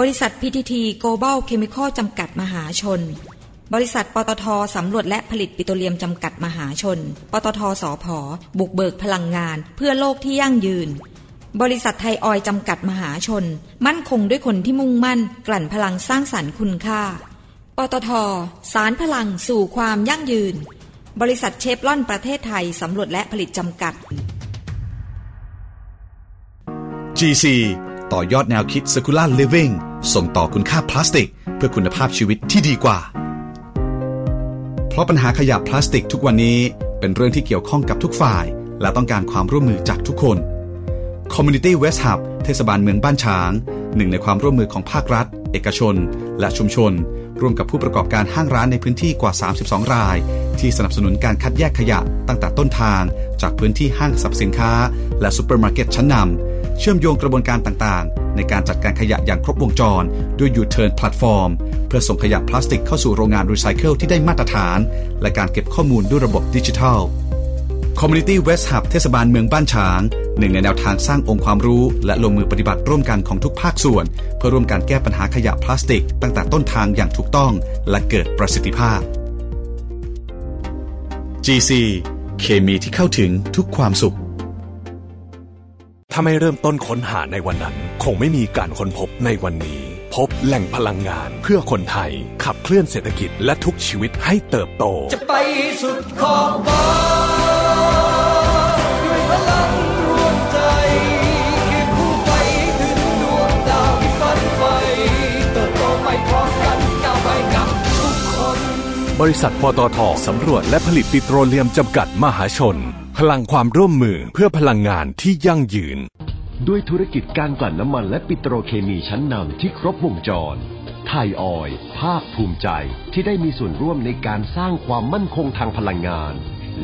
บริษัท PTT Global Chemical จำกัดมหาชน บริษัทปตทสำรวจและผลิตปิโตรเลียมจำกัดมหาชน ปตทสอพอบุกเบิกพลังงาน เพื่อโลกที่ยั่งยืน บริษัทไทยออยจำกัดมหาชน มั่นคงด้วยคนที่มุ่งมั่น กลั่นพลังสร้างสรรค์คุณค่า ปตทสารพลังสู่ความยั่งยืน บริษัทเชฟลอนประเทศไทยสำรวจและผลิตจำกัด GC ต่อยอดแนวคิด Circular Living ส่งต่อคุณค่าพลาสติก เพื่อคุณภาพชีวิตที่ดีกว่า เพราะปัญหาขยะพลาสติกทุกวันนี้เป็นเรื่องที่เกี่ยวข้องกับทุกฝ่าย และต้องการความร่วมมือจากทุกคน Community West Hub เทศบาลเมืองบ้านช้าง หนึ่งในความร่วมมือของภาครัฐ เอกชน และชุมชน ร่วมกับผู้ประกอบการห้างร้านในพื้นที่กว่า 32 ราย ที่สนับสนุนการคัดแยกขยะตั้งแต่ต้นทาง จากพื้นที่ห้างสรรพสินค้า และซูเปอร์มาร์เก็ตชั้นนำเชื่อมโยงกระบวนการต่างๆ ในการจัดการขยะอย่างครบวงจร ด้วย U-Turn Platform เพื่อส่งขยะพลาสติกเข้าสู่โรงงานรีไซเคิลที่ได้มาตรฐาน และการเก็บข้อมูลด้วยระบบดิจิทัล Community Waste Hub เทศบาลเมืองบ้านฉาง หนึ่งในแนวทางสร้างองค์ความรู้ และลงมือปฏิบัติร่วมกันของทุกภาคส่วน เพื่อร่วมการแก้ปัญหาขยะพลาสติก ตั้งแต่ต้นทางอย่างถูกต้อง และเกิดประสิทธิภาพ GC เคมีที่เข้าถึงทุกความสุข ถ้าไม่เริ่มต้นค้นหาในวันนั้น คงไม่มีการค้นพบในวันนี้ พบแหล่งพลังงานเพื่อคนไทย ขับเคลื่อนเศรษฐกิจและทุกชีวิตให้เติบโต จะไปสุดขอบฟ้า บริษัทปตทสำรวจและผลิตปิโตรเลียมจำกัดมหาชน พลังความร่วมมือเพื่อพลังงานที่ยั่งยืน ด้วยธุรกิจการกลั่นน้ำมันและปิโตรเคมีชั้นนำที่ครบวงจร ไทยออยภาคภูมิใจที่ได้มีส่วนร่วมในการสร้างความมั่นคงทางพลังงาน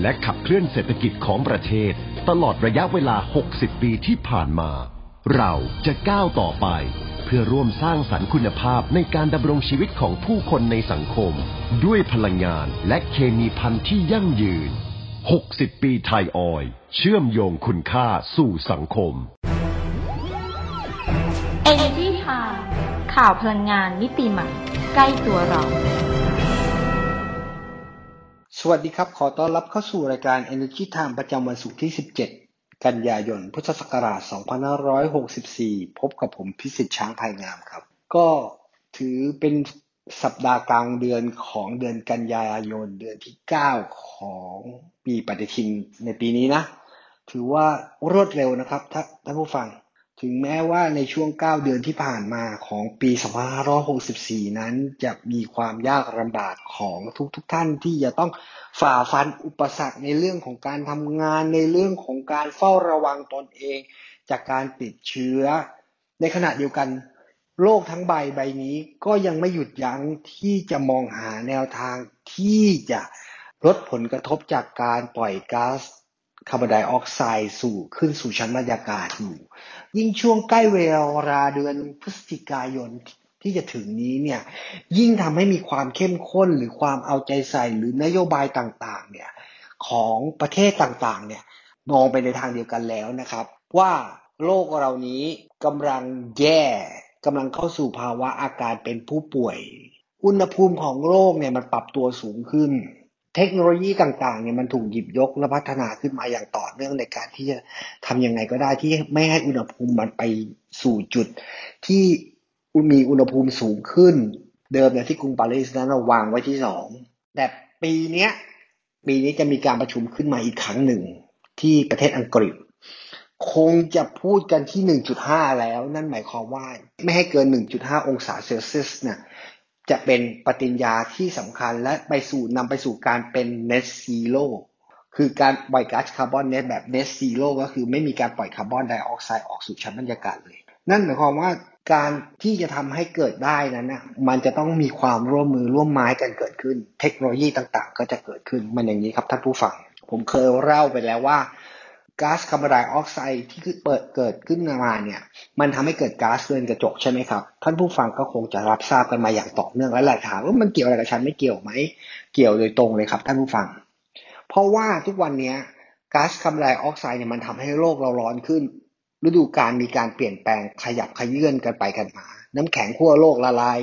และขับเคลื่อนเศรษฐกิจของประเทศ ตลอดระยะเวลา 60 ปีที่ผ่านมา เราจะก้าวต่อไป เพื่อร่วมสร้างสรรค์คุณภาพในการดำรงชีวิตของผู้คนในสังคม ด้วยพลังงานและเคมีพันธุ์ที่ยั่งยืน 60 ปีไทยออยล์เชื่อมโยงคุณค่าสู่สังคม Energy Time ข่าวพลังงานมิติใหม่ ใกล้ตัวเรา สวัสดีครับ ขอต้อนรับเข้าสู่รายการ Energy Time ประจำวันศุกร์ที่ 17 กันยายน พุทธศักราช 2564 พบกับผมพิสิทธิ์ช้างภายงามครับ ก็ถือเป็นสัปดาห์กลางเดือนของเดือนกันยายน เดือนที่ 9 ของปีปฏิทินในปีนี้นะ ถือว่ารวดเร็วนะครับท่าท่านผู้ฟัง ถึงแม้ว่าในช่วง 9 เดือนที่ผ่านมาของปี 2564 นั้นจะมีความยากลำบากของทุกๆทท่านที่จะต้องฝ่าฟันอุปสรรคในเรื่องของการทำงานในเรื่องของการเฝ้าระวังตนเอง จากการติดเชื้อ ในขณะเดียวกันโลกทั้งใบใบนี้ก็ยังไม่หยุดยั้งที่จะมองหาแนวทางที่จะลดผลกระทบจากการปล่อยก๊าซคาร์บอนไดออกไซด์สู่ขึ้นสู่ชั้นบรรยากาศอยู่ ยิ่งช่วงใกล้เวลาเดือนพฤศจิกายนที่จะถึงนี้เนี่ยยิ่งทำให้มีความเข้มข้นหรือความเอาใจใส่หรือนโยบายต่างๆเนี่ยของประเทศต่างๆเนี่ยมองไปในทางเดียวกันแล้วนะครับ ว่าโลกเรานี้กำลังแย่กำลังเข้าสู่ภาวะอาการเป็นผู้ป่วย อุณหภูมิของโลกเนี่ยมันปรับตัวสูงขึ้น เทคโนโลยีต่างๆเนี่ยมันถูกหยิบยกและพัฒนาขึ้นมาอย่างต่อเนื่องในการที่จะทำยังไงก็ได้ที่ไม่ให้อุณหภูมิมันไปสู่จุด ที่มีอุณหภูมิสูงขึ้น เดิมเนี่ยที่กรุงปารีสนั้นเราวางไว้ที่สองแต่ปีเนี้ยปีนี้จะมีการประชุมขึ้นมาอีกครั้งหนึ่งที่ประเทศอังกฤษ คงจะพูดกันที่ 1.5 แล้ว นั่นหมายความว่าไม่ให้เกิน 1.5 องศาเซลเซียสเนี่ย จะเป็นปฏิญญาที่สำคัญและไปสู่นำไปสู่การเป็น net zero คือการปล่อยก๊าซคาร์บอนเนตแบบ net zero ก็คือไม่มีการปล่อยคาร์บอนไดออกไซด์ออกสู่ชั้นบรรยากาศเลย นั่นหมายความว่าการที่จะทำให้เกิดได้นั้นนะมันจะต้องมีความร่วมมือร่วมไม้กันเกิดขึ้น เทคโนโลยีต่างๆ ก็จะเกิดขึ้นมันอย่างนี้ครับท่านผู้ฟัง ผมเคยเล่าไปแล้วว่า ก๊าซคาร์บอนไดออกไซด์ที่เปิดเกิดขึ้นมาเนี่ย มันทำให้เกิดก๊าซเรือนกระจกใช่ไหมครับ ท่านผู้ฟังก็คงจะรับทราบกันมาอย่างต่อเนื่องและหลายถามว่ามันเกี่ยวอะไรกับฉันไม่เกี่ยวไหม เกี่ยวโดยตรงเลยครับ ท่านผู้ฟัง เพราะว่าทุกวันนี้ก๊าซคาร์บอนไดออกไซด์เนี่ยมันทำให้โลกเราร้อนขึ้น ฤดูกาลมีการเปลี่ยนแปลงขยับเขยื้อนกันไปกันมา น้ำแข็งขั้วโลกละลาย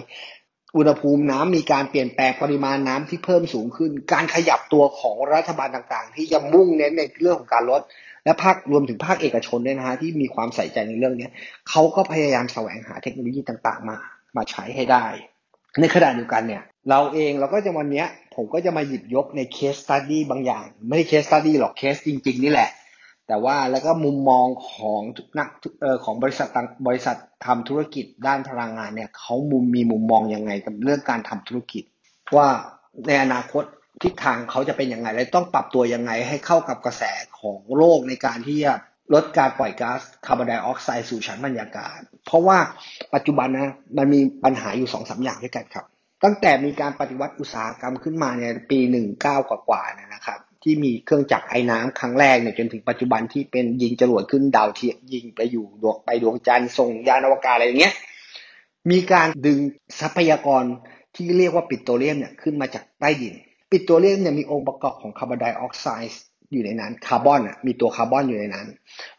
อุณหภูมิน้ำมีการเปลี่ยนแปลงปริมาณน้ำที่เพิ่มสูงขึ้น การขยับตัวของรัฐบาลต่างๆ ที่จะมุ่งเน้นในเรื่องของการลด และภาครวมถึงภาคเอกชนด้วยนะฮะที่มีความใส่ใจในเรื่องนี้เขาก็พยายามแสวงหาเทคโนโลยีต่างๆ มามาใช้ให้ได้ ในขณะเดียวกันเนี่ยเราเองเราก็จะวันนี้ผมก็จะมาหยิบยกใน case study บางอย่าง ไม่ใช่ case study หรอกเคสจริง ๆ นี่แหละ แต่ว่าแล้วก็มุมมองของนักเอ่อของบริษัทบริษัททำธุรกิจด้านพลังงานเนี่ยเขามุมมีมุมมองยังไงกับเรื่องการทำธุรกิจ ว่าในอนาคต ทิศทางเขาจะเป็นยังไง และต้องปรับตัวยังไงให้เข้ากับกระแสของโลกในการที่จะลดการปล่อยก๊าซคาร์บอนไดออกไซด์สู่ชั้นบรรยากาศ เพราะว่าปัจจุบันนะมันมีปัญหาอยู่สองสาอย่างด้วยกันครับ ตั้งแต่มีการปฏิวัติอุตสาหกรรมขึ้นมาเนี่ยปีหนึ่งเก้ากว่าๆเนี่ยนะครับที่มีเครื่องจักรไอ้น้ำครั้งแรกเนี่ยจนถึงปัจจุบันที่เป็นยิงจรวดขึ้นดาวเทียมยิงไปอยู่ดวงไปดวงจันทร์ส่งยานอวกาศอะไรอย่างเงี้ยมีการดึงทรัพยากรที่เรียกว่าปิโตรเลียมเนี่ยขึ้นมาจากใต้ดิน ปิโตรเลียมเนี่ยมีองค์ประกอบของคาร์บอนไดออกไซด์อยู่ในนั้นคาร์บอนอะมีตัวคาร์บอนอยู่ในนั้น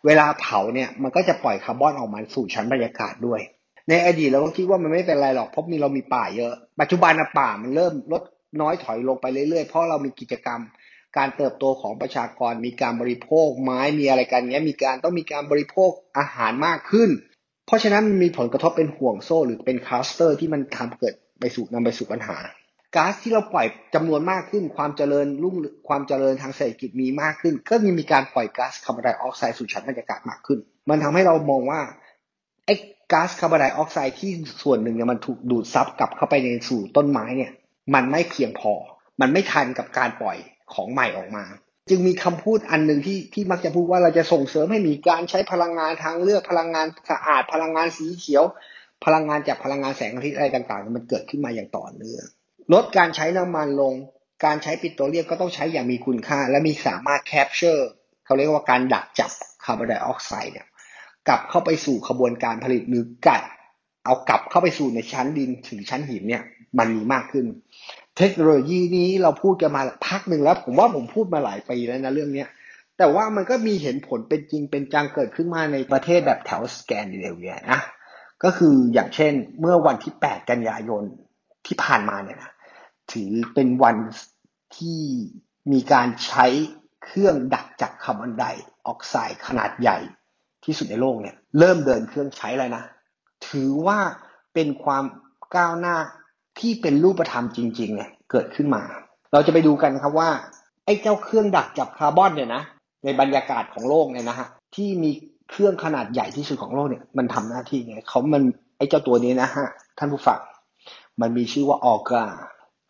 เวลาเผาเนี่ยมันก็จะปล่อยคาร์บอนออกมาสู่ชั้นบรรยากาศด้วย ในอดีตเราก็คิดว่ามันไม่เป็นไรหรอกเพราะมีเรามีป่าเยอะ ปัจจุบันป่ามันเริ่มลดน้อยถอยลงไปเรื่อยๆ เพราะเรามีกิจกรรม การเติบโตของประชากร มีการบริโภคไม้มีอะไรกันเงี้ยมีการต้องมีการบริโภคอาหารมากขึ้น เพราะฉะนั้นมันมีผลกระทบเป็นห่วงโซ่หรือเป็นคลัสเตอร์ที่มันทำเกิดไปสู่นำไปสู่ปัญหา ก๊าซที่เราปล่อยจำนวนมากขึ้น ความเจริญรุ่งความเจริญทางเศรษฐกิจมีมากขึ้น ก็มีการปล่อยก๊าซคาร์บอนไดออกไซด์สู่ชั้นบรรยากาศมากขึ้น มันทำให้เรามองว่าไอ้ก๊าซคาร์บอนไดออกไซด์ที่ส่วนหนึ่งเนี่ยมันถูกดูดซับกลับเข้าไปในสู่ต้นไม้เนี่ย มันไม่เพียงพอ มันไม่ทันกับการปล่อยของใหม่ออกมา จึงมีคำพูดอันหนึ่งที่ที่มักจะพูดว่าเราจะส่งเสริมให้มีการใช้พลังงานทางเลือกพลังงานสะอาดพลังงานสีเขียว พลังงานจากพลังงานแสงอาทิตย์อะไรต่างๆ มันเกิดขึ้นมาอย่างต่อเนื่อง ลดการใช้น้ำมันลง การใช้ปิโตรเลียมก็ต้องใช้อย่างมีคุณค่า และมีสามารถ capture เขาเรียกว่าการดักจับคาร์บอนไดออกไซด์เนี่ยกลับเข้าไปสู่ขบวนการผลิตหรือกัด เอากลับเข้าไปสู่ในชั้นดินถึงชั้นหินเนี่ยมันมีมากขึ้น เทคโนโลยีนี้เราพูดกันมาพักหนึ่งแล้ว ผมว่าผมพูดมาหลายปีแล้วนะเรื่องเนี้ยแต่ว่ามันก็มีเห็นผลเป็นจริงเป็นจังเกิดขึ้นมาในประเทศแบบแถวสแกนดิเนเวียนะก็คืออย่างเช่นเมื่อวันที่ 8 กันยายนที่ผ่านมาเนี่ยนะ ถือเป็นวันที่มีการใช้เครื่องดักจับคาร์บอนไดออกไซด์ขนาดใหญ่ที่สุดในโลกเนี่ยเริ่มเดินเครื่องใช้แล้วนะ ถือว่าเป็นความก้าวหน้าที่เป็นรูปธรรมจริง ๆ เนี่ยเกิดขึ้นมา เราจะไปดูกันครับว่าไอ้เจ้าเครื่องดักจับคาร์บอนเนี่ยนะในบรรยากาศของโลกเนี่ยนะฮะที่มีเครื่องขนาดใหญ่ที่สุดของโลกเนี่ยมันทำหน้าที่ไงเขามันไอ้เจ้าตัวนี้นะฮะท่านผู้ฟังมันมีชื่อว่าออกา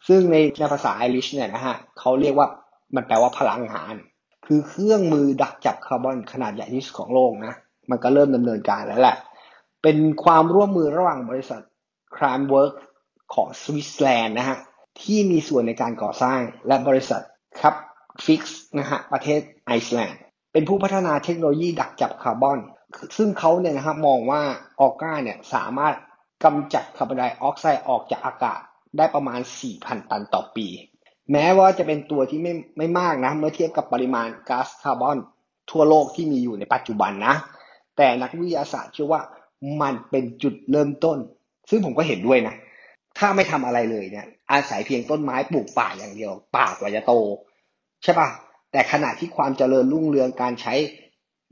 ซึ่งในในภาษาไอริชเนี่ยนะฮะเขาเรียกว่ามันแปลว่าพลังงาน คือเครื่องมือดักจับคาร์บอนขนาดใหญ่ที่สุดของโลกนะมันก็เริ่มดำเนินการแล้วแหละ เป็นความร่วมมือระหว่างบริษัท Climeworks ของสวิตเซอร์แลนด์นะฮะที่มีส่วนในการก่อสร้าง และบริษัท Carbfix นะฮะประเทศไอซ์แลนด์เป็นผู้พัฒนาเทคโนโลยีดักจับคาร์บอน ซึ่งเขาเนี่ยนะฮะมองว่า Orca เนี่ยสามารถกำจัดคาร์บอนไดออกไซด์ออกจากอากาศ ได้ประมาณ 4,000 ตันต่อปี แม้ว่าจะเป็นตัวที่ไม่ไม่มากนะเมื่อเทียบกับปริมาณก๊าซคาร์บอนทั่วโลกที่มีอยู่ในปัจจุบันนะ แต่นักวิทยาศาสตร์เชื่อว่ามันเป็นจุดเริ่มต้น ซึ่งผมก็เห็นด้วยนะ ถ้าไม่ทำอะไรเลยเนี่ย อาศัยเพียงต้นไม้ปลูกป่าอย่างเดียว ป่ากว่าจะโต ใช่ปะแต่ขณะที่ความเจริญรุ่งเรืองการใช้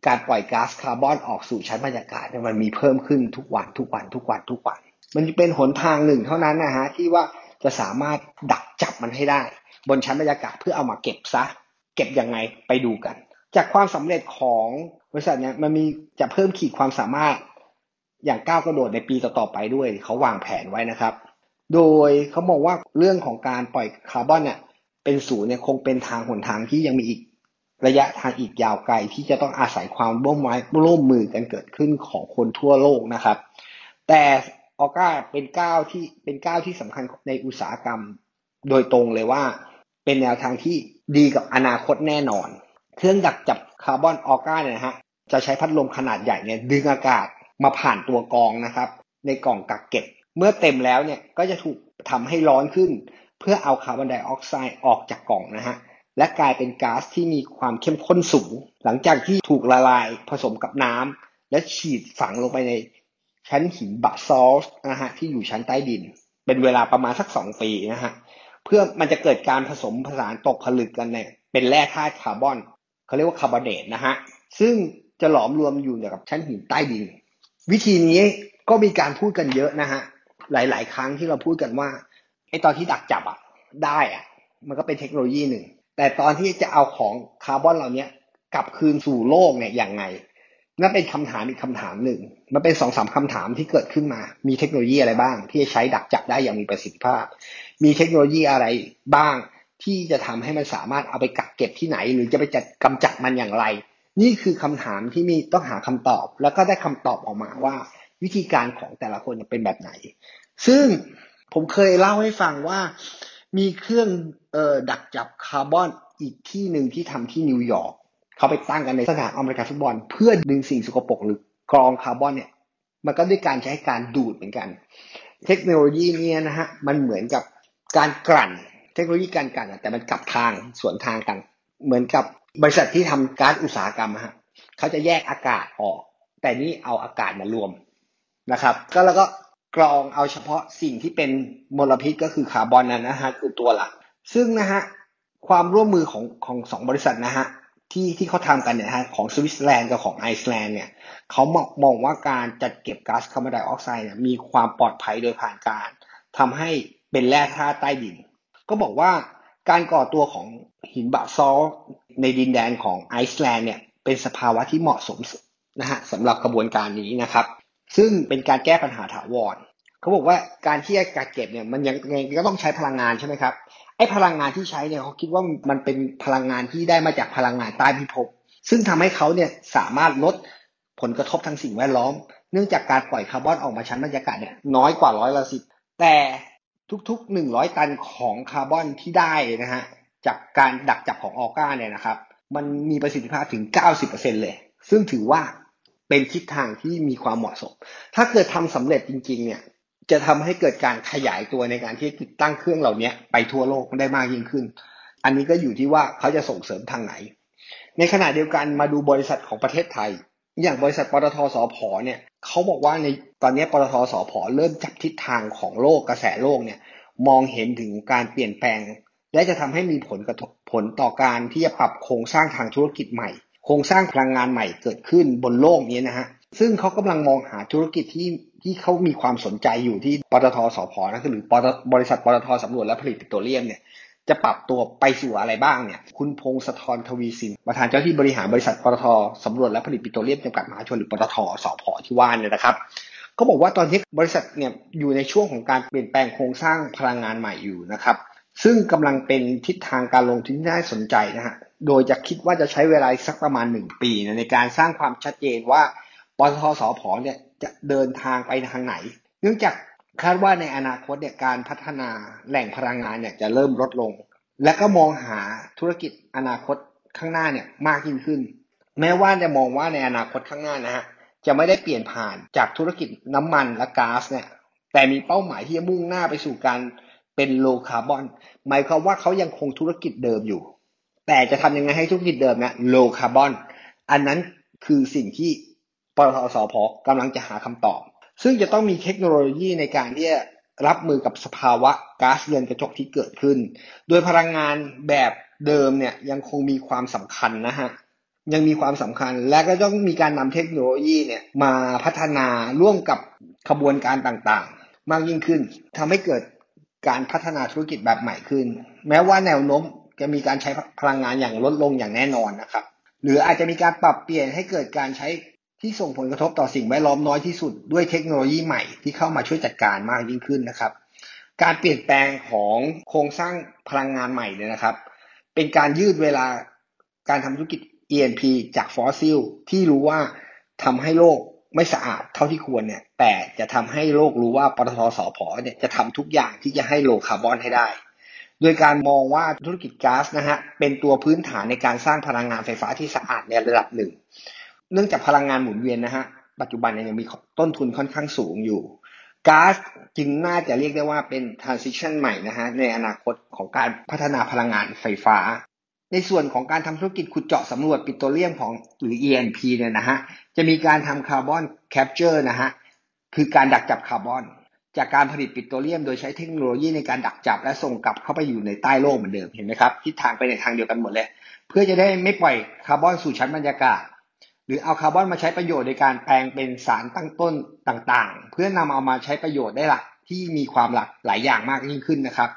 การปล่อยก๊าซคาร์บอนออกสู่ชั้นบรรยากาศมันมีเพิ่มขึ้นทุกวันทุกวันทุกวันทุกวัน มันเป็นหนทางหนึ่งเท่านั้นนะฮะที่ว่าจะสามารถดักจับมันให้ได้ บนชั้นบรรยากาศเพื่อเอามาเก็บซะ เก็บยังไงไปดูกัน จากความสำเร็จของบริษัทเนี้ยมันมีจะเพิ่มขีดความสามารถอย่างก้าวกระโดดในปีต่อๆไปด้วยเขาวางแผนไว้นะครับ โดยเขามองว่าเรื่องของการปล่อยคาร์บอนเนี่ยเป็นศูนย์เนี่ยคงเป็นทางหนทางที่ยังมีอีกระยะทางอีกยาวไกลที่จะต้องอาศัยความร่วมไม้ร่วมมือกันเกิดขึ้นของคนทั่วโลกนะครับ แต่ ออก้าเป็นก้าวที่เป็นก้าวที่สำคัญในอุตสาหกรรม โดยตรงเลยว่า เป็นแนวทางที่ดีกับอนาคตแน่นอน เครื่องดักจับคาร์บอนออก้าเนี่ยนะฮะจะใช้พัดลมขนาดใหญ่เนี่ยดึงอากาศมาผ่านตัวกองนะครับ ในกล่องกักเก็บ เมื่อเต็มแล้วเนี่ยก็จะถูกทำให้ร้อนขึ้น เพื่อเอาคาร์บอนไดออกไซด์ออกจากกล่องนะฮะและกลายเป็นก๊าซที่มีความเข้มข้นสูง หลังจากที่ถูกละลายผสมกับน้ำและฉีดฝังลงไปใน ชั้นหินบะซอลต์นะฮะที่อยู่ชั้นใต้ดิน เป็นเวลาประมาณสักสองปีนะฮะเพื่อมันจะเกิดการผสมผสานตกผลึกกันเนี่ยเป็นแร่ธาตุคาร์บอนเขาเรียกว่าคาร์บอเนตนะฮะซึ่งจะหลอมรวมอยู่กับชั้นหินใต้ดิน วิธีนี้ก็มีการพูดกันเยอะนะฮะหลาย ๆ ครั้งที่เราพูดกันว่าไอตอนที่ดักจับอะได้อะมันก็เป็นเทคโนโลยีหนึ่งแต่ตอนที่จะเอาของคาร์บอนเหล่านี้กลับคืนสู่โลกเนี่ยอย่างไง นั่นเป็นคำถามอีกคำถามหนึ่ง มันเป็นสองสามคำถามที่เกิดขึ้นมา มีเทคโนโลยีอะไรบ้าง ที่จะใช้ดักจับได้อย่างมีประสิทธิภาพ มีเทคโนโลยีอะไรบ้างที่จะทำให้มันสามารถเอาไปกักเก็บที่ไหน หรือจะไปจัดกำจัดมันอย่างไร นี่คือคำถามที่มีต้องหาคำตอบ แล้วก็ได้คำตอบออกมาว่า วิธีการของแต่ละคนเป็นแบบไหน ซึ่งผมเคยเล่าให้ฟังว่ามีเครื่องออดักจับคาร์บอนอีกที่หนึ่งที่ทำที่นิวยอร์ก เขาไปตั้งกันในสนามอเมริกันฟุตบอล เพื่อดึงสิ่งสกปรกหรือกรองคาร์บอนเนี่ย มันก็ด้วยการใช้การดูดเหมือนกัน เทคโนโลยีเนี้นะฮะมันเหมือนกับการกลั่น เทคโนโลยีการกลั่นแต่มันกลับทางสวนทางกัน เหมือนกับบริษัทที่ทำการอุตสาหกรรมฮะเขาจะแยกอากาศออก แต่นี่เอาอากาศมารวมนะครับ ก็แล้วก็กรองเอาเฉพาะสิ่งที่เป็นมลพิษก็คือคาร์บอนนั่นนะฮะคือตัวหลัก ซึ่งนะฮะความร่วมมือของของสองบริษัทนะฮะ ที่ที่เขาทำกันเนี่ยฮะของสวิตเซอร์แลนด์กับของไอซ์แลนด์เนี่ยเขามองมองว่าการจัดเก็บก๊าซคาร์บอนไดออกไซด์เนี่ยมีความปลอดภัยโดยผ่านการทำให้เป็นแร่ธาตุใต้ดิน ก็บอกว่าการก่อตัวของหินบะซอลต์ในดินแดนของไอซ์แลนด์เนี่ยเป็นสภาวะที่เหมาะสมนะฮะสำหรับกระบวนการนี้นะครับ ซึ่งเป็นการแก้ปัญหาถาวร เขาบอกว่าการที่จะกักเก็บเนี่ยมันยังไงก็ต้องใช้พลังงานใช่ไหมครับไอ้พลังงานที่ใช้เนี่ยเขาคิดว่ามันเป็นพลังงานที่ได้มาจากพลังงานใต้พิภพซึ่งทำให้เขาเนี่ยสามารถลดผลกระทบทางสิ่งแวดล้อม เนื่องจากการปล่อยคาร์บอนออกมาชั้นบรรยากาศเนี่ยน้อยกว่าร้อยละสิบแต่ทุกๆหนึ่งร้อยตันของคาร์บอนที่ได้นะฮะจากการดักจับของออก้าเนี่ยนะครับ มันมีประสิทธิภาพถึง 90%เลย ซึ่งถือว่าเป็นทิศทางที่มีความเหมาะสม ถ้าเกิดทำสำเร็จจริง ๆ เนี่ย จะทำให้เกิดการขยายตัวในการที่ติดตั้งเครื่องเหล่านี้ไปทั่วโลกได้มากยิ่งขึ้น อันนี้ก็อยู่ที่ว่าเขาจะส่งเสริมทางไหน ในขณะเดียวกันมาดูบริษัทของประเทศไทย อย่างบริษัทปตทสพเนี่ยเขาบอกว่าในตอนนี้ปตทสพเริ่มจับทิศทางของโลกกระแสโลกเนี่ยมองเห็นถึงการเปลี่ยนแปลง และจะทำให้มีผลกระทบผลต่อการที่จะปรับโครงสร้างทางธุรกิจใหม่ โครงสร้างพลังงานใหม่เกิดขึ้นบนโลกนี้นะฮะ ซึ่งเขากำลังมองหาธุรกิจที่ที่เขามีความสนใจอยู่ที่ปตทสพนะคือหรือบริษัทปตทสำรวจและผลิตปิโตรเลียมเนี่ยจะปรับตัวไปสู่อะไรบ้างเนี่ย คุณพงศธรทวีสิน ประธานเจ้าที่บริหารบริษัทปตทสำรวจและผลิตปิโตรเลียมจำกัดมหาชนหรือปตทสพที่ว่าเนี่ยนะครับก็บอกว่าตอนนี้บริษัทเนี่ยอยู่ในช่วงของการเปลี่ยนแปลงโครงสร้างพลังงานใหม่อยู่นะครับ ซึ่งกำลังเป็นทิศทางการลงทุนที่น่าสนใจนะฮะโดยจะคิดว่าจะใช้เวลาสักประมาณหนึ่งปีในการสร้างความชัดเจนว่า ปตทสพเนี่ยจะเดินทางไปทางไหน เนื่องจากคาดว่าในอนาคตเนี่ยการพัฒนาแหล่งพลังงานเนี่ยจะเริ่มลดลง และก็มองหาธุรกิจอนาคตข้างหน้าเนี่ยมากยิ่งขึ้น แม้ว่าจะมองว่าในอนาคตข้างหน้านะฮะจะไม่ได้เปลี่ยนผ่านจากธุรกิจน้ำมันและก๊าซเนี่ยแต่มีเป้าหมายที่จะมุ่งหน้าไปสู่การเป็น low carbon หมายความว่าเขายังคงธุรกิจเดิมอยู่ แต่จะทำยังไงให้ธุรกิจเดิมเนี่ย low carbon อันนั้นคือสิ่งที่ ปตทสผกำลังจะหาคำตอบ ซึ่งจะต้องมีเทคโนโลยีในการที่จะรับมือกับสภาวะก๊าซเรือนกระจกที่เกิดขึ้น โดยพลังงานแบบเดิมเนี่ยยังคงมีความสำคัญนะฮะยังมีความสำคัญและก็ต้องมีการนำเทคโนโลยีเนี่ยมาพัฒนาร่วมกับขบวนการต่างๆ มากยิ่งขึ้นทำให้เกิดการพัฒนาธุรกิจแบบใหม่ขึ้น แม้ว่าแนวโน้มจะมีการใช้พลังงานอย่างลดลงอย่างแน่นอนนะครับ หรืออาจจะมีการปรับเปลี่ยนให้เกิดการใช้ ที่ส่งผลกระทบต่อสิ่งแวดล้อมน้อยที่สุดด้วยเทคโนโลยีใหม่ที่เข้ามาช่วยจัดการมากยิ่งขึ้นนะครับ การเปลี่ยนแปลงของโครงสร้างพลังงานใหม่เนี่ยนะครับ เป็นการยืดเวลาการทำธุรกิจ E&P จากฟอสซิลที่รู้ว่าทำให้โลกไม่สะอาดเท่าที่ควรเนี่ย แต่จะทำให้โลกรู้ว่าปตทสผเนี่ยจะทำทุกอย่างที่จะให้ low carbon ให้ได้ โดยการมองว่าธุรกิจก๊าซนะฮะเป็นตัวพื้นฐานในการสร้างพลังงานไฟฟ้าที่สะอาดในระดับหนึ่ง เนื่องจากพลังงานหมุนเวียนนะฮะปัจจุบันเนี่ยยังมีต้นทุนค่อนข้างสูงอยู่ก๊าซจึงน่าจะเรียกได้ว่าเป็น transition ใหม่นะฮะในอนาคตของการพัฒนาพลังงานไฟฟ้า ในส่วนของการทำธุรกิจขุดเจาะสำรวจปิโตรเลียมของหรือ E&P เนี่ยนะฮะจะมีการทำ carbon capture นะฮะคือการดักจับคาร์บอน จากการผลิตปิโตรเลียม โดยใช้เทคโนโลยีในการดักจับและส่งกลับเข้าไปอยู่ในใต้โลกเหมือนเดิมเห็นไหมครับทิศทางไปในทางเดียวกันหมดเลย เพื่อจะได้ไม่ปล่อยคาร์บอนสู่ชั้นบรรยากาศ หรือเอาคาร์บอนมาใช้ประโยชน์ในการแปลงเป็นสารตั้งต้นต่างๆ เพื่อนำเอามาใช้ประโยชน์ได้หลักที่มีความหลากหลายอย่างมากยิ่งขึ้นนะครับ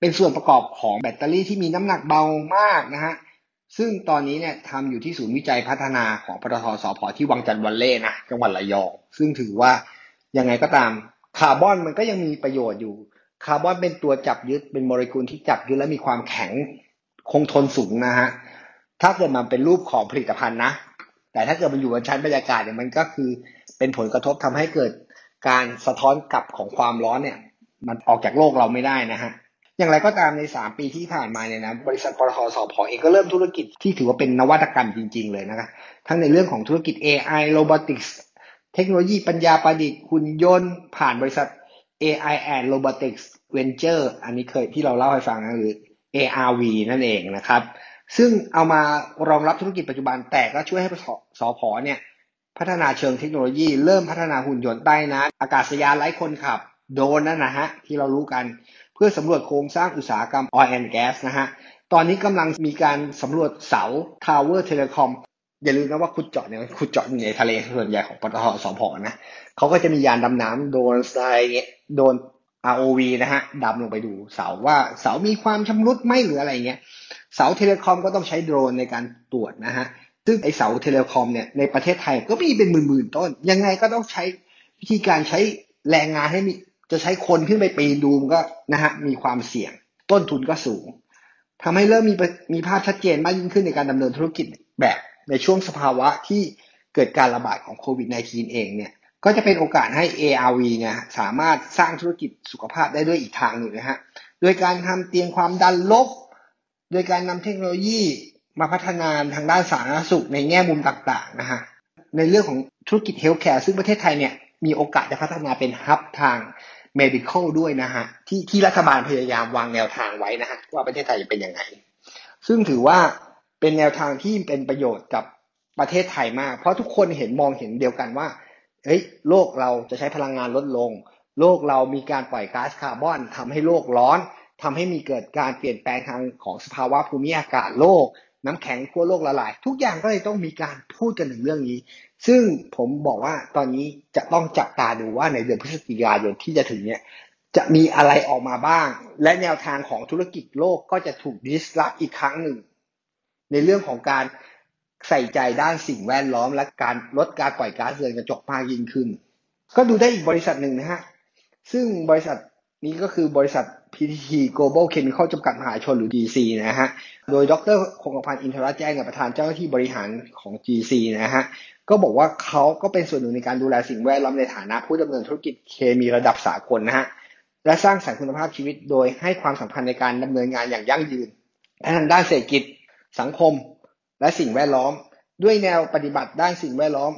เป็นส่วนประกอบของแบตเตอรี่ที่มีน้ำหนักเบามากนะฮะซึ่งตอนนี้เนี่ยทำอยู่ที่ศูนย์วิจัยพัฒนาของปตทสผที่วังจันทร์วัลเลย์นะจังหวัดระยอง ซึ่งถือว่ายังไงก็ตามคาร์บอนมันก็ยังมีประโยชน์อยู่คาร์บอนเป็นตัวจับยึดเป็นโมเลกุลที่จับยึดและมีความแข็งคงทนสูงนะฮะถ้าเกิดมันเป็นรูปของผลิตภัณฑ์นะ แต่ถ้าเกิดมันอยู่บนชั้นบรรยากาศเนี่ยมันก็คือเป็นผลกระทบทำให้เกิดการสะท้อนกลับของความร้อนเนี่ย มันออกจากโลกเราไม่ได้นะฮะอย่างไรก็ตามใน 3 ปีที่ผ่านมาเนี่ยนะบริษัทปตทสพเองก็เริ่มธุรกิจที่ถือว่าเป็นนวัตกรรมจริง ๆ เลยนะครับทั้งในเรื่องของธุรกิจ AI Robotics เทคโนโลยีปัญญาประดิษฐ์หุ่นยนต์ผ่านบริษัท AI and Robotics Venture อันนี้เคยที่เราเล่าให้ฟังนะหรือ ARV นั่นเองนะครับ ซึ่งเอามารองรับธุรกิจปัจจุบัน แต่ก็ช่วยให้สพเนี่ยพัฒนาเชิงเทคโนโลยี เริ่มพัฒนาหุ่นยนต์ใต้น้ำอากาศยานไร้คนขับโดนนั่นนะฮะ ที่เรารู้กันเพื่อสำรวจโครงสร้างอุตสาหกรรม oil and gas นะฮะ ตอนนี้กำลังมีการสำรวจเสา Tower Telecom อย่าลืมนะว่าขุดเจาะเนี่ยขุดเจาะอยู่ในทะเลส่วนใหญ่ของปตทสพนะเขาก็จะมียานดำน้ำโดนทรายเงี้ยโดน ROV นะฮะดำลงไปดูเสาว่าเสามีความชำรุดไหมหรืออะไรเงี้ยเสาเทเลคอมก็ต้องใช้โดรนในการตรวจนะฮะซึ่งไอเสาเทเลคอมเนี่ยในประเทศไทยก็มีเป็นหมื่นๆต้น ยังไงก็ต้องใช้วิธีการใช้แรงงานให้มีจะใช้คนขึ้นไปปีนดูมันก็นะฮะมีความเสี่ยง ต้นทุนก็สูงทำให้เริ่มมีมีภาพชัดเจนมากยิ่งขึ้นในการดำเนินธุรกิจแบบในช่วงสภาวะที่เกิดการระบาดของโควิด -19 เองเนี่ย ก็จะเป็นโอกาสให้ ARV เนี่ยสามารถสร้างธุรกิจสุขภาพได้ด้วยอีกทางหนึ่งนะฮะ โดยการทำเตียงความดันลบ โดยการนำเทคโนโลยีมาพัฒนาทางด้านสาธารณสุขในแง่มุมต่างๆนะฮะ ในเรื่องของธุรกิจเฮลท์แคร์ซึ่งประเทศไทยเนี่ยมีโอกาสจะพัฒนาเป็นฮับทาง medical ด้วยนะฮะ ที่ที่รัฐบาลพยายามวางแนวทางไว้นะฮะว่าประเทศไทยจะเป็นยังไง ซึ่งถือว่าเป็นแนวทางที่เป็นประโยชน์กับประเทศไทยมาก เพราะทุกคนเห็นมองเห็นเดียวกันว่า เฮ้ยโลกเราจะใช้พลังงานลดลง โลกเรามีการปล่อยก๊าซคาร์บอนทำให้โลกร้อนทำให้มีเกิดการเปลี่ยนแปลงทางของสภาวะภูมิอากาศโลก น้ำแข็งขั้วโลกละลาย ทุกอย่างก็เลยต้องมีการพูดกันถึงเรื่องนี้ ซึ่งผมบอกว่าตอนนี้จะต้องจับตาดูว่าในเดือนพฤศจิกายนที่จะถึงเนี่ยจะมีอะไรออกมาบ้าง และแนวทางของธุรกิจโลกก็จะถูกดิสลอฟอีกครั้งหนึ่ง ในเรื่องของการ ใส่ใจด้านสิ่งแวดล้อมและการลดการปล่อยก๊าซเรือนกระจกมากยิ่งขึ้น ก็ดูได้อีกบริษัทหนึ่งนะฮะ ซึ่งบริษัทนี้ก็คือบริษัท PTT Global Chemical จำกัดมหาชนหรือ GC นะฮะ โดยดรคงกพันธ์อินทรแจ้งกับประธานเจ้าหน้าที่บริหารของ GC นะฮะ ก็บอกว่าเขาก็เป็นส่วนหนึ่งในการดูแลสิ่งแวดล้อมในฐานะผู้ดำเนินธุรกิจเคมีระดับสากลนะฮะ และสร้างสรรค์คุณภาพชีวิตโดยให้ความสำคัญในการดำเนินงานอย่างยั่งยืนทางด้านเศรษฐกิจ สังคม และสิ่งแวดล้อม ด้วยแนวปฏิบัติด้านสิ่งแวดล้อม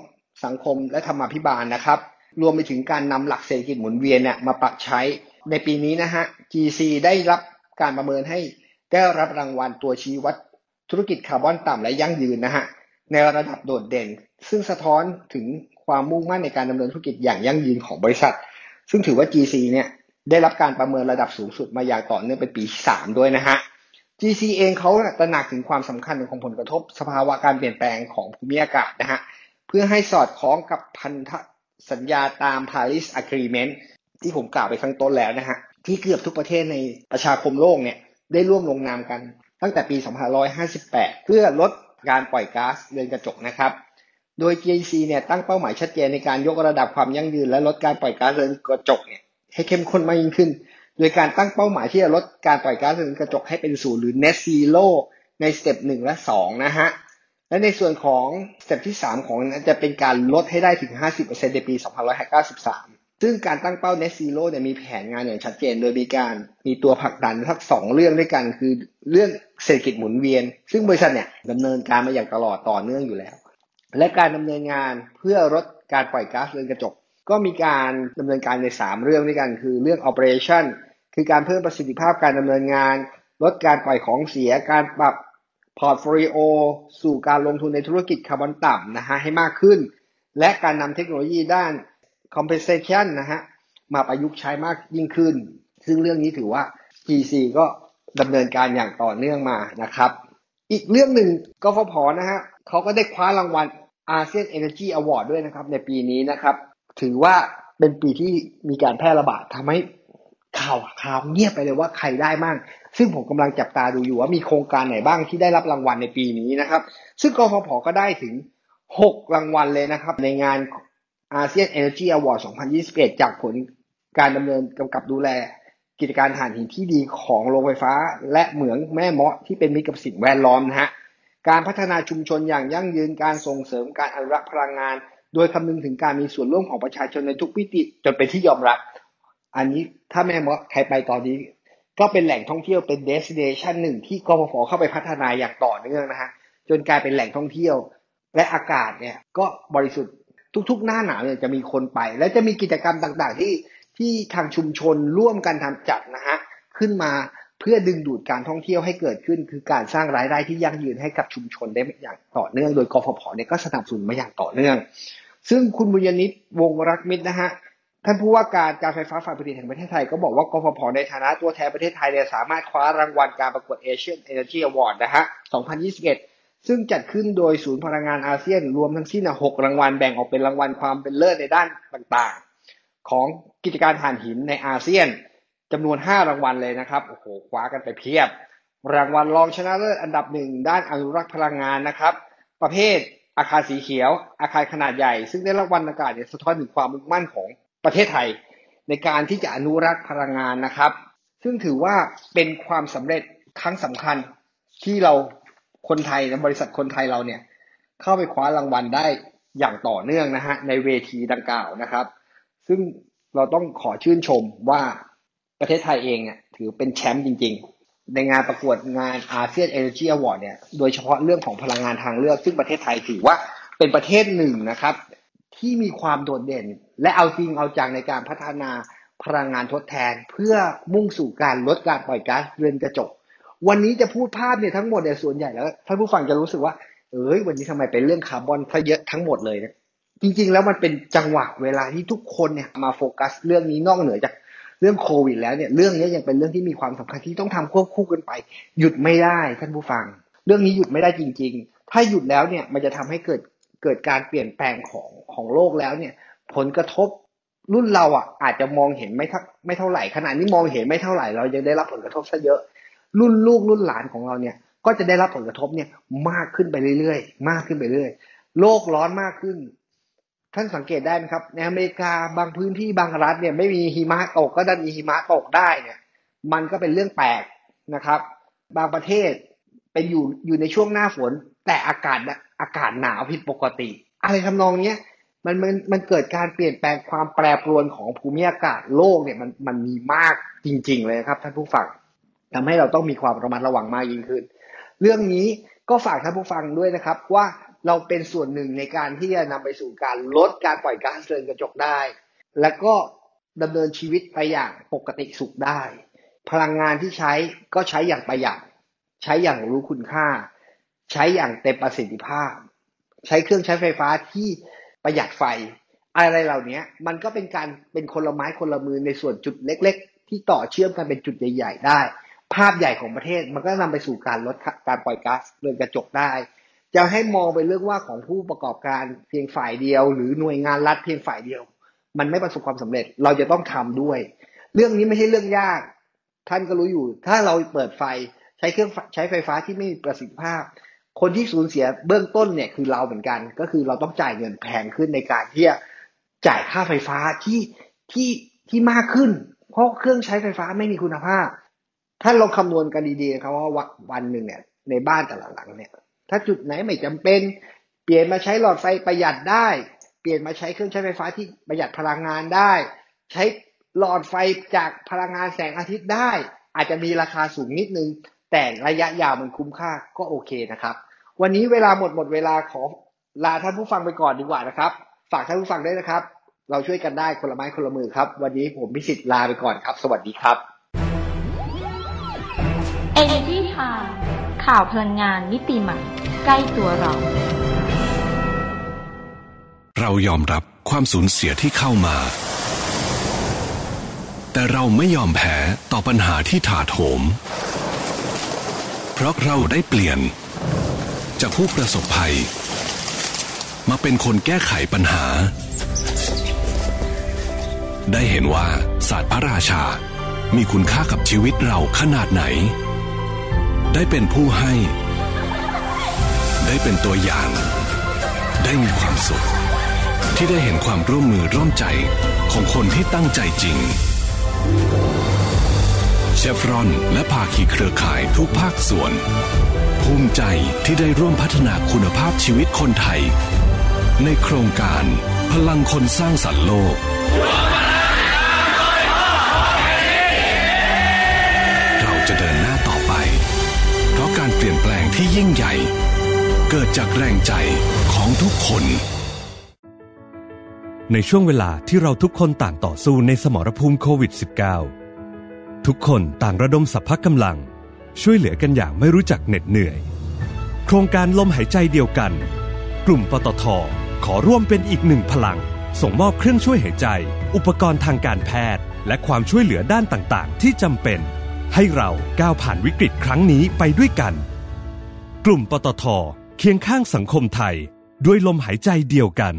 สังคมและธรรมาภิบาลนะครับ รวมไปถึงการนำหลักเศรษฐกิจหมุนเวียนเนี่ยมาปรับใช้ในปีนี้นะฮะ GC ได้รับการประเมินให้ได้รับรางวัลตัวชี้วัดธุรกิจคาร์บอนต่ำและยั่งยืนนะฮะในระดับโดดเด่น ซึ่งสะท้อนถึงความมุ่งมั่นในการดำเนินธุรกิจอย่างยั่งยืนของบริษัท ซึ่งถือว่า GC เนี่ยได้รับการประเมินระดับสูงสุดมาอย่างต่อเนื่องเป็นปีที่สามด้วยนะฮะ GC เองเขาตระหนักถึงความสำคัญของผลกระทบสภาวะการเปลี่ยนแปลงของภูมิอากาศนะฮะเพื่อให้สอดคล้องกับพันธสัญญาตาม Paris Agreement ที่ผมกล่าวไปข้างต้นแล้วนะฮะที่เกือบทุกประเทศในประชาคมโลกเนี่ยได้ร่วมลงนามกัน ตั้งแต่ปี 2558 เพื่อลดการปล่อยก๊าซเรือนกระจกนะครับ โดย GC เนี่ยตั้งเป้าหมายชัดเจนในการยกระดับความยั่งยืนและลดการปล่อยก๊าซเรือนกระจกเนี่ยให้เข้มข้นมากยิ่งขึ้น โดยการตั้งเป้าหมายที่จะลดการปล่อยก๊าซเรือนกระจกให้เป็นศูนย์หรือ net zero ใน scope หนึ่งและสองนะฮะ และในส่วนของ scope ที่ 3 ของนั้นจะเป็นการลดให้ได้ถึง 50%ในปี 2593 ซึ่งการตั้งเป้า Net Zero เนี่ยมีแผนงานอย่างชัดเจน โดยมีการมีตัวผลักดันทั้งสองเรื่องด้วยกัน คือเรื่องเศรษฐกิจหมุนเวียน ซึ่งบริษัทเนี่ยดำเนินการมาอย่างตลอดต่อเนื่องอยู่แล้ว และการดำเนินงานเพื่อลดการปล่อยก๊าซเรือนกระจก ก็มีการดำเนินการใน 3 เรื่องด้วยกัน คือเรื่อง operation คือการเพิ่มประสิทธิภาพการดำเนินงาน ลดการปล่อยของเสีย การปรับ portfolio สู่การลงทุนในธุรกิจคาร์บอนต่ำนะฮะให้มากขึ้น และการนำเทคโนโลยีด้าน compensation นะฮะมาประยุกต์ใช้มากยิ่งขึ้น ซึ่งเรื่องนี้ถือว่า GC ก็ดำเนินการอย่างต่อเนื่องมานะครับ อีกเรื่องหนึ่งกฟผนะฮะเขาก็ได้คว้ารางวัลอาเซียน Energy Award ด้วยนะครับ ในปีนี้นะครับ ถือว่าเป็นปีที่มีการแพร่ระบาดทำให้ ข่าวข่าวเงียบไปเลยว่าใครได้มั่งซึ่งผมกำลังจับตาดูอยู่ว่ามีโครงการไหนบ้างที่ได้รับรางวัลในปีนี้นะครับ ซึ่งกฟผก็ได้ถึง 6 รางวัลเลยนะครับ ในงานอาเซียน Energy Award 2021 จากผลการดำเนินกำกับดูแลกิจการถ่านหินที่ดีของโรงไฟฟ้า และเหมืองแม่เมาะที่เป็นมิตรกับสิ่งแวดล้อมนะฮะการพัฒนาชุมชนอย่างยั่งยืนการส่งเสริมการอนุรักษ์พลังงาน โดยคำนึงถึงการมีส่วนร่วมของประชาชนในทุกมิติจนเป็นที่ยอมรับ อันนี้ถ้าแม่มดใครไปตอนนี้ ก็เป็นแหล่งท่องเที่ยวเป็นเดสิเนชันหนึ่งที่กรฟเข้าไปพัฒนาอย่างต่อเนื่องนะฮะจนกลายเป็นแหล่งท่องเที่ยว และอากาศเนี่ยก็บริสุทธิ์ทุก ๆ หน้าหนาวเนี่ยจะมีคนไป และจะมีกิจกรรมต่างๆ ที่ที่ทางชุมชนร่วมกันทำจัดนะฮะขึ้นมาเพื่อดึงดูดการท่องเที่ยวให้เกิดขึ้น คือการสร้างรายได้ที่ยั่งยืนให้กับชุมชนได้อย่างต่อเนื่อง โดยกฟผเนี่ยก็สนับสนุนมาอย่างต่อเนื่อง ซึ่งคุณบุญยนิตวงรักมิตรนะฮะ ท่านผู้ว่าการการไฟฟ้าฝ่ายผลิตแห่งประเทศไทยก็บอกว่ากฟผในฐานะตัวแทนประเทศไทยเนี่ยสามารถคว้ารางวัลการประกวด Asian Energy Award นะฮะ 2021 ซึ่งจัดขึ้นโดยศูนย์พลังงานอาเซียนรวมทั้งสิ้น6รางวัลแบ่งออกเป็นรางวัลความเป็นเลิศในด้านต่างๆ ของกิจการถ่านหินในอาเซียนจำนวน 5 รางวัลเลยนะครับ โอ้โห คว้ากันไปเพียบ รางวัลรองชนะเลิศอันดับหนึ่งด้านอนุรักษ์พลังงานนะครับ ประเภทอาคารสีเขียว อาคารขนาดใหญ่ ซึ่งได้รางวัลอากาศเนี่ยสะท้อนถึงความมุ่งมั่นของ ประเทศไทย ในการที่จะอนุรักษ์พลังงานนะครับ ซึ่งถือว่าเป็นความสำเร็จครั้งสำคัญที่เราคนไทยและบริษัทคนไทยเราเนี่ยเข้าไปคว้ารางวัลได้อย่างต่อเนื่องนะฮะในเวทีดังกล่าวนะครับ ซึ่งเราต้องขอชื่นชมว่าประเทศไทยเองเนี่ยถือเป็นแชมป์จริง ๆ ในงานประกวดงานอาเซียน Energy Award เนี่ยโดยเฉพาะเรื่องของพลังงานทางเลือก ซึ่งประเทศไทยถือว่าเป็นประเทศหนึ่งนะครับ ที่มีความโดดเด่น และเอาจริงเอาจังในการพัฒนาพลังงานทดแทน เพื่อมุ่งสู่การลดการปล่อยก๊าซเรือนกระจก วันนี้จะพูดภาพเนี่ยทั้งหมดเนี่ยส่วนใหญ่แล้วท่านผู้ฟังจะรู้สึกว่าเอ้ยวันนี้ทำไมเป็นเรื่องคาร์บอนซะเยอะทั้งหมดเลยนะจริงๆ แล้วมันเป็นจังหวะเวลาที่ทุกคนเนี่ยมาโฟกัสเรื่องนี้นอกเหนือจากเรื่องโควิด แล้วเนี่ยเรื่องนี้ยังเป็นเรื่องที่มีความสำคัญที่ต้องทำควบคู่กันไป หยุดไม่ได้ท่านผู้ฟัง เรื่องนี้หยุดไม่ได้จริง ๆ ถ้าหยุดแล้วเนี่ยมันจะทำให้เกิด เกิดการเปลี่ยนแปลงของของโลกแล้วเนี่ย ผลกระทบรุ่นเราอะ อาจจะมองเห็นไม่ทักไม่เท่าไหร่ขณะนี้มองเห็นไม่เท่าไหร่เรายังได้รับผลกระทบซะเยอะ รุ่นลูกรุ่นหลานของเราเนี่ย ก็จะได้รับผลกระทบเนี่ยมากขึ้นไปเรื่อยๆ มากขึ้นไปเรื่อยโลกร้อนมากขึ้น ท่านสังเกตได้ไหมครับ ในอเมริกาบางพื้นที่บางรัฐเนี่ยไม่มีหิมะตกก็ดันมีหิมะตกได้เนี่ย มันก็เป็นเรื่องแปลกนะครับ บางประเทศเป็นอยู่อยู่ในช่วงหน้าฝน แต่อากาศอากาศหนาวผิดปกติ อะไรทำนองเนี้ยมันมันมันเกิดการเปลี่ยนแปลงความแปรปรวนของภูมิอากาศโลกเนี่ยมันมันมีมากจริง ๆ เลยครับท่านผู้ฟังทำให้เราต้องมีความระมัดระวังมากยิ่งขึ้น เรื่องนี้ก็ฝากท่านผู้ฟังด้วยนะครับ ว่าเราเป็นส่วนหนึ่งในการที่จะนำไปสู่การลดการปล่อยก๊าซเรือนกระจกได้ และก็ดำเนินชีวิตไปอย่างปกติสุขได้ พลังงานที่ใช้ก็ใช้อย่างประหยัดใช้อย่างรู้คุณค่า ใช้อย่างเต็มประสิทธิภาพ ใช้เครื่องใช้ไฟฟ้าที่ประหยัดไฟ อะไรเหล่านี้มันก็เป็นการเป็นคนละไม้คนละมือในส่วนจุดเล็ก ๆ ที่ต่อเชื่อมกันเป็นจุดใหญ่ ๆ ได้ ภาพใหญ่ของประเทศมันก็นำไปสู่การลดการปล่อยก๊าซเรือนกระจกได้ จะให้มองเป็นเรื่องว่าของผู้ประกอบการเพียงฝ่ายเดียว หรือหน่วยงานรัฐเพียงฝ่ายเดียว มันไม่ประสบความสำเร็จเราจะต้องทำด้วย เรื่องนี้ไม่ใช่เรื่องยาก ท่านก็รู้อยู่ ถ้าเราเปิดไฟใช้เครื่องใช้ไฟฟ้าที่ไม่มีประสิทธิภาพ คนที่สูญเสียเบื้องต้นเนี่ยคือเราเหมือนกัน ก็คือเราต้องจ่ายเงินแพงขึ้นในการที่จะจ่ายค่าไฟฟ้าที่ที่ที่มากขึ้น เพราะเครื่องใช้ไฟฟ้าไม่มีคุณภาพ ถ้าเราคำนวณกันดีๆนะครับว่าวันหนึ่งเนี่ย ในบ้านแต่ละหลังเนี่ย ถ้าจุดไหนไม่จำเป็น เปลี่ยนมาใช้หลอดไฟประหยัดได้ เปลี่ยนมาใช้เครื่องใช้ไฟฟ้าที่ประหยัดพลังงานได้ ใช้หลอดไฟจากพลังงานแสงอาทิตย์ได้ อาจจะมีราคาสูงนิดนึง แต่ระยะยาวมันคุ้มค่าก็โอเคนะครับ วันนี้เวลาหมดหมดเวลาขอลาท่านผู้ฟังไปก่อนดีกว่านะครับ ฝากท่านผู้ฟังด้วยนะครับ เราช่วยกันได้คนละไม้คนละมือครับ วันนี้ผมพิสิทธิ์ลาไปก่อนครับ สวัสดีครับ Energy Time ข่าวพลังงานมิติใหม่ใกล้ตัวเรา เรายอมรับความสูญเสียที่เข้ามา แต่เราไม่ยอมแพ้ต่อปัญหาที่ถาโถม เพราะเราได้เปลี่ยน จากผู้ประสบภัย มาเป็นคนแก้ไขปัญหา ได้เห็นว่าศาสตร์พระราชา มีคุณค่ากับชีวิตเราขนาดไหน ได้เป็นผู้ให้ ได้เป็นตัวอย่าง ได้มีความสุข ที่ได้เห็นความร่วมมือร่วมใจของคนที่ตั้งใจจริง เชฟรอน และภาคีเครือข่ายทุกภาคส่วน ภูมิใจที่ได้ร่วมพัฒนาคุณภาพชีวิตคนไทย ในโครงการพลังคนสร้างสรรค์โลก เราจะเดินหน้าต่อไป เพราะการเปลี่ยนแปลงที่ยิ่งใหญ่ เกิดจากแรงใจของทุกคนในช่วงเวลาที่เราทุกคนต่างต่อสู้ในสมรภูมิโควิด -19 ทุกคนต่างระดมสัพพะกำลัง ช่วยเหลือกันอย่างไม่รู้จักเหน็ดเหนื่อย โครงการลมหายใจเดียวกัน กลุ่มปตทขอร่วมเป็นอีกหนึ่งพลัง ส่งมอบเครื่องช่วยหายใจ อุปกรณ์ทางการแพทย์ และความช่วยเหลือด้านต่างๆ ที่จำเป็น ให้เราก้าวผ่านวิกฤตครั้งนี้ไปด้วยกัน กลุ่มปตทเคียงข้างสังคมไทย ด้วยลมหายใจเดียวกัน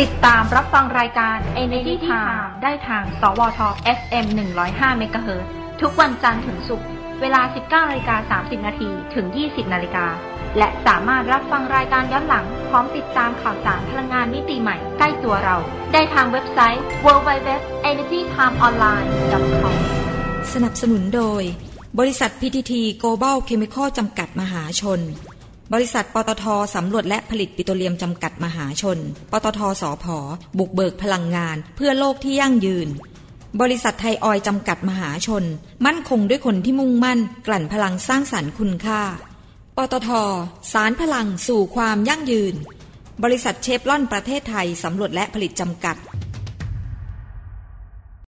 ติดตามรับฟังรายการ Energy Time ได้ทาง สวท FM 105 MHz ทุกวันจันทร์ถึงศุกร์เวลา 19นาฬิกา30 นาทีถึง 20 นาฬิกา และสามารถรับฟังรายการย้อนหลัง พร้อมติดตามข่าวสารพลังงานมิติใหม่ใกล้ตัวเรา ได้ทางเว็บไซต์ www.energytimeonline.com สนับสนุนโดย บริษัท PTT Global Chemical จำกัดมหาชน บริษัท ปตทสำรวจและผลิตปิโตรเลียมจำกัดมหาชน ปตทสอพอบุกเบิกพลังงาน เพื่อโลกที่ยั่งยืน บริษัทไทยออยจำกัดมหาชน มั่นคงด้วยคนที่มุ่งมั่น กลั่นพลังสร้างสรรค์คุณค่า ปตทสารพลังสู่ความยั่งยืน บริษัทเชฟลอนประเทศไทยสำรวจและผลิตจำกัด